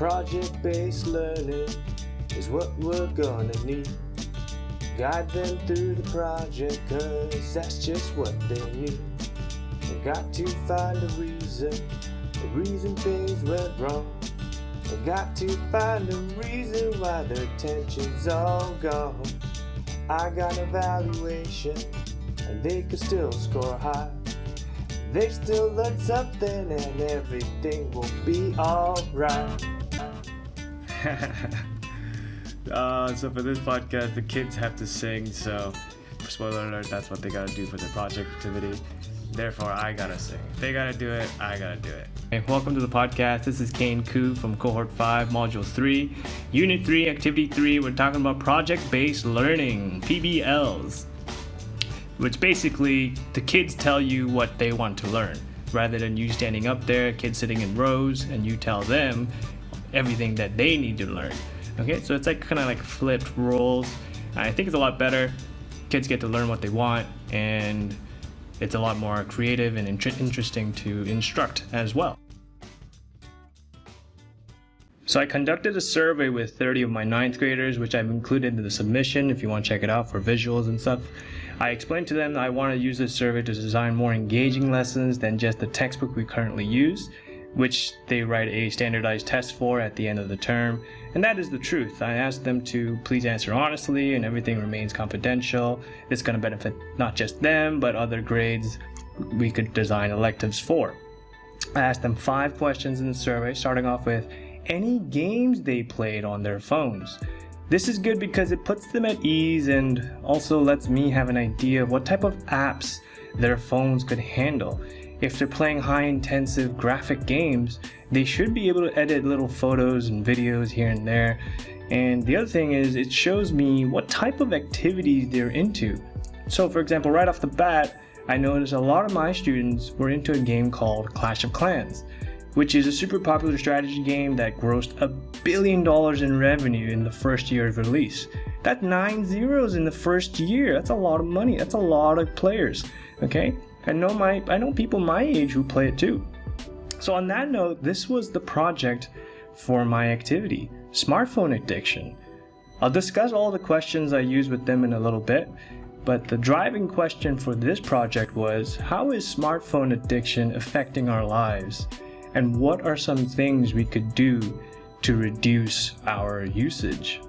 Project based learning is what we're gonna need. Guide them through the project, cause that's just what they need. They got to find a reason, the reason things went wrong. They got to find a reason why their attention's all gone. I got evaluation, and they could still score high. They still learn something, and everything will be alright. uh, so for this podcast, the kids have to sing. So, spoiler alert, that's what they gotta do for their project activity. Therefore, I gotta sing. If they gotta do it, I gotta do it. Hey, welcome to the podcast. This is Kane Koo from Cohort 5, Module 3, Unit 3, Activity 3. We're talking about project-based learning, PBLs. Which basically, the kids tell you what they want to learn. Rather than you standing up there, kids sitting in rows, and you tell them everything that they need to learn. Okay, so it's like kind of like flipped roles. I think it's a lot better. Kids get to learn what they want, and it's a lot more creative and int- interesting to instruct as well. So I conducted a survey with 30 of my ninth graders, which I've included in the submission if you want to check it out for visuals and stuff. I explained to them that I want to use this survey to design more engaging lessons than just the textbook we currently use which they write a standardized test for at the end of the term. And that is the truth. I asked them to please answer honestly and everything remains confidential. It's going to benefit not just them, but other grades we could design electives for. I asked them five questions in the survey, starting off with any games they played on their phones. This is good because it puts them at ease and also lets me have an idea of what type of apps their phones could handle if they're playing high intensive graphic games, they should be able to edit little photos and videos here and there. And the other thing is, it shows me what type of activities they're into. So, for example, right off the bat, I noticed a lot of my students were into a game called Clash of Clans, which is a super popular strategy game that grossed a billion dollars in revenue in the first year of release. That's nine zeros in the first year. That's a lot of money. That's a lot of players. Okay? I know my I know people my age who play it too. So on that note, this was the project for my activity, smartphone addiction. I'll discuss all the questions I use with them in a little bit, but the driving question for this project was how is smartphone addiction affecting our lives? And what are some things we could do to reduce our usage?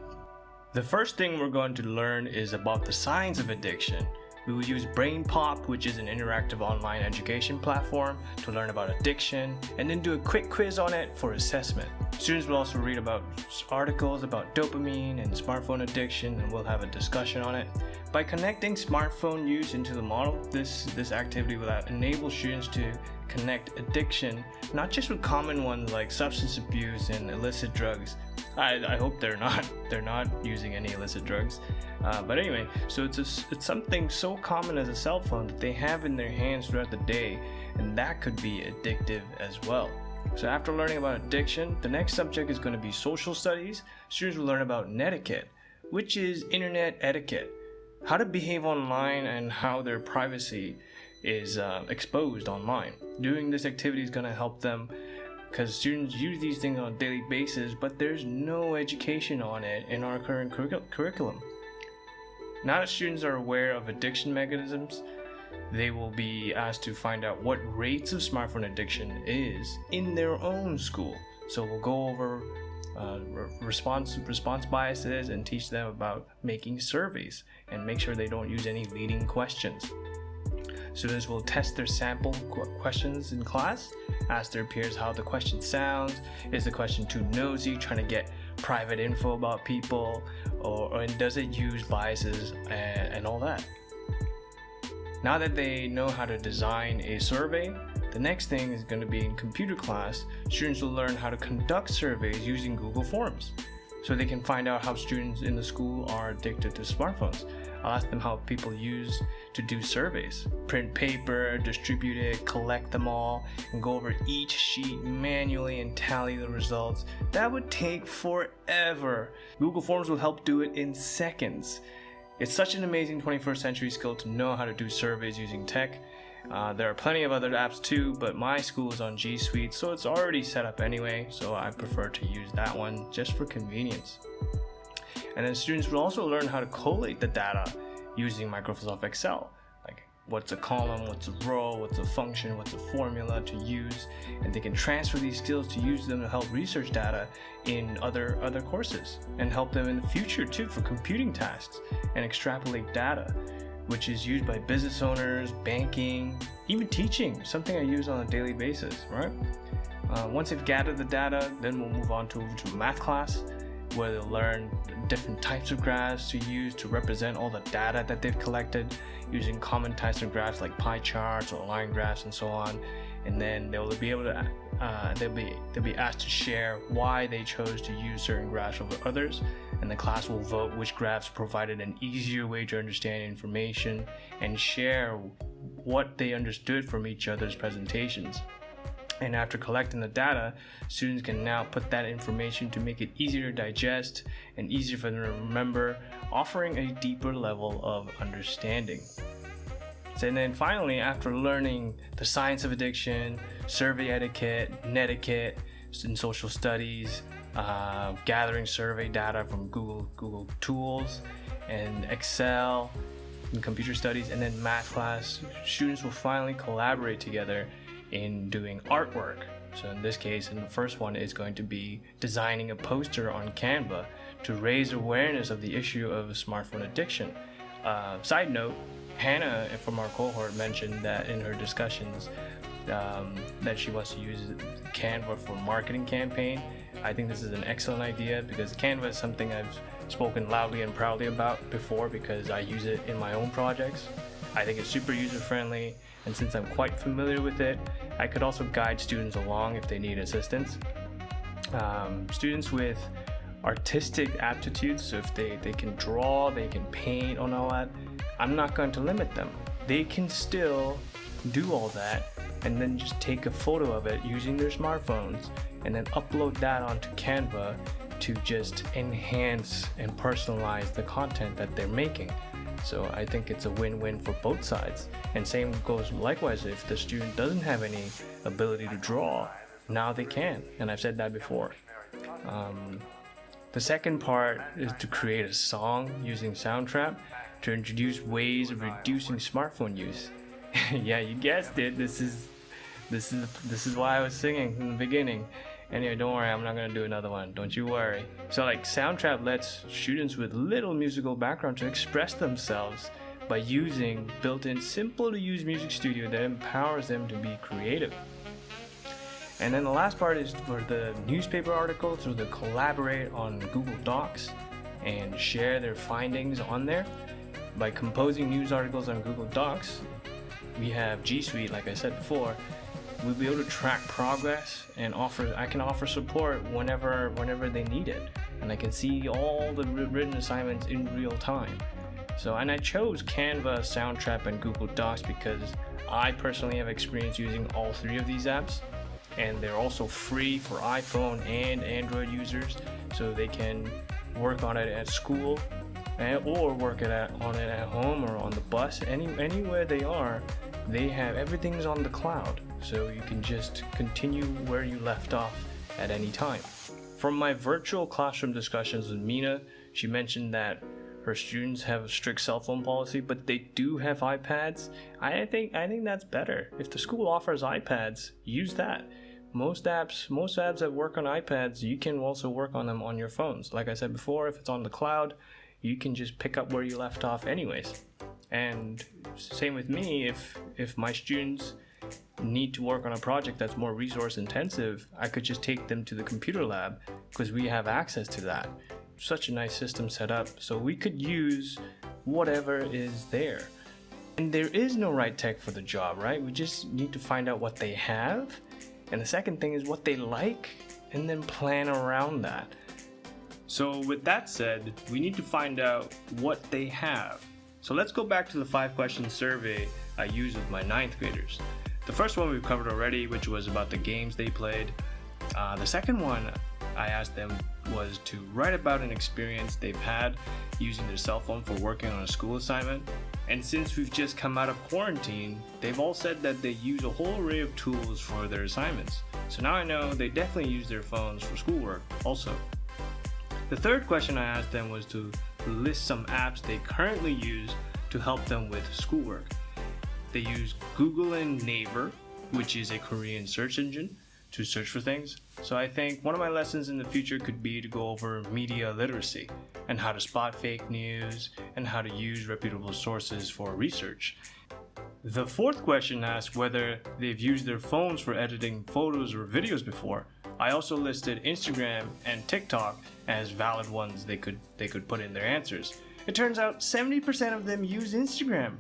The first thing we're going to learn is about the signs of addiction. We will use BrainPop, which is an interactive online education platform, to learn about addiction and then do a quick quiz on it for assessment. Students will also read about articles about dopamine and smartphone addiction and we'll have a discussion on it. By connecting smartphone use into the model, this, this activity will enable students to connect addiction not just with common ones like substance abuse and illicit drugs. I, I hope they're not they're not using any illicit drugs. Uh, but anyway, so it's a, it's something so common as a cell phone that they have in their hands throughout the day, and that could be addictive as well. So after learning about addiction, the next subject is going to be social studies. Students will learn about netiquette, which is internet etiquette, how to behave online and how their privacy is uh, exposed online. Doing this activity is going to help them because students use these things on a daily basis, but there's no education on it in our current curric- curriculum. Now that students are aware of addiction mechanisms, they will be asked to find out what rates of smartphone addiction is in their own school. So we'll go over uh, response response biases and teach them about making surveys and make sure they don't use any leading questions. Students will test their sample questions in class, ask their peers how the question sounds. Is the question too nosy, trying to get private info about people, or, or does it use biases and, and all that? Now that they know how to design a survey, the next thing is going to be in computer class, students will learn how to conduct surveys using Google Forms. So they can find out how students in the school are addicted to smartphones. I'll ask them how people use to do surveys. Print paper, distribute it, collect them all, and go over each sheet manually and tally the results. That would take forever. Google Forms will help do it in seconds. It's such an amazing 21st century skill to know how to do surveys using tech. Uh, there are plenty of other apps too, but my school is on G Suite, so it's already set up anyway, so I prefer to use that one just for convenience. And then students will also learn how to collate the data using Microsoft Excel. What's a column, what's a row, what's a function, what's a formula to use, and they can transfer these skills to use them to help research data in other other courses and help them in the future too for computing tasks and extrapolate data which is used by business owners, banking, even teaching, something I use on a daily basis, right? Uh, once they've gathered the data, then we'll move on to, to math class where they'll learn different types of graphs to use to represent all the data that they've collected using common types of graphs like pie charts or line graphs and so on. And then they'll be able to uh, they'll be they'll be asked to share why they chose to use certain graphs over others, and the class will vote which graphs provided an easier way to understand information and share what they understood from each other's presentations. And after collecting the data, students can now put that information to make it easier to digest and easier for them to remember, offering a deeper level of understanding. And then finally, after learning the science of addiction, survey etiquette, netiquette, in social studies, uh, gathering survey data from Google Google Tools, and Excel, and computer studies, and then math class, students will finally collaborate together in doing artwork. So in this case, in the first one is going to be designing a poster on Canva to raise awareness of the issue of smartphone addiction. Uh, side note, Hannah from our cohort mentioned that in her discussions um, that she wants to use Canva for marketing campaign. I think this is an excellent idea because Canva is something I've spoken loudly and proudly about before because I use it in my own projects. I think it's super user friendly and since I'm quite familiar with it, I could also guide students along if they need assistance. Um, students with artistic aptitudes, so if they, they can draw, they can paint, and all that, I'm not going to limit them. They can still do all that and then just take a photo of it using their smartphones and then upload that onto Canva to just enhance and personalize the content that they're making. So I think it's a win-win for both sides. And same goes likewise if the student doesn't have any ability to draw, now they can. And I've said that before. Um, the second part is to create a song using Soundtrap to introduce ways of reducing smartphone use. yeah, you guessed it. This is this is this is why I was singing in the beginning. Anyway, don't worry, I'm not gonna do another one. Don't you worry. So like Soundtrap lets students with little musical background to express themselves by using built-in simple to use music studio that empowers them to be creative. And then the last part is for the newspaper article so they collaborate on Google Docs and share their findings on there. By composing news articles on Google Docs, we have G Suite, like I said before, we'll be able to track progress and offer I can offer support whenever whenever they need it. And I can see all the written assignments in real time. So and I chose Canva, Soundtrap and Google Docs because I personally have experience using all three of these apps. And they're also free for iPhone and Android users so they can work on it at school and, or work it at, on it at home or on the bus. Any anywhere they are they have everything's on the cloud so you can just continue where you left off at any time. From my virtual classroom discussions with Mina, she mentioned that her students have a strict cell phone policy, but they do have iPads. I think I think that's better. If the school offers iPads, use that. Most apps, most apps that work on iPads, you can also work on them on your phones. Like I said before, if it's on the cloud, you can just pick up where you left off anyways. And same with me, if if my students need to work on a project that's more resource intensive, I could just take them to the computer lab because we have access to that. Such a nice system set up, so we could use whatever is there. And there is no right tech for the job, right? We just need to find out what they have. And the second thing is what they like, and then plan around that. So, with that said, we need to find out what they have. So, let's go back to the five question survey I used with my ninth graders. The first one we've covered already, which was about the games they played. Uh, the second one I asked them was to write about an experience they've had using their cell phone for working on a school assignment. And since we've just come out of quarantine, they've all said that they use a whole array of tools for their assignments. So now I know they definitely use their phones for schoolwork also. The third question I asked them was to list some apps they currently use to help them with schoolwork. They use Google and Naver, which is a Korean search engine, to search for things. So I think one of my lessons in the future could be to go over media literacy and how to spot fake news and how to use reputable sources for research. The fourth question asks whether they've used their phones for editing photos or videos before. I also listed Instagram and TikTok as valid ones they could they could put in their answers. It turns out 70% of them use Instagram.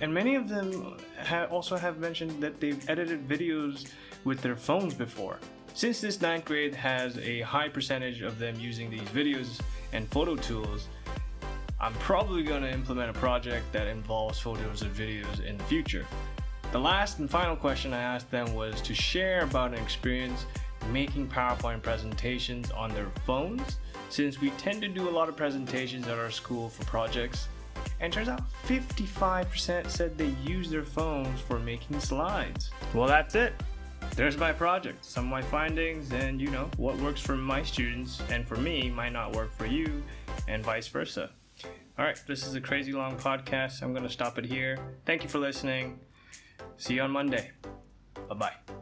And many of them ha- also have mentioned that they've edited videos with their phones before. Since this ninth grade has a high percentage of them using these videos and photo tools, I'm probably going to implement a project that involves photos and videos in the future. The last and final question I asked them was to share about an experience making PowerPoint presentations on their phones, since we tend to do a lot of presentations at our school for projects. And turns out 55% said they use their phones for making slides. Well, that's it. There's my project, some of my findings, and you know, what works for my students and for me might not work for you, and vice versa. All right, this is a crazy long podcast. I'm going to stop it here. Thank you for listening. See you on Monday. Bye bye.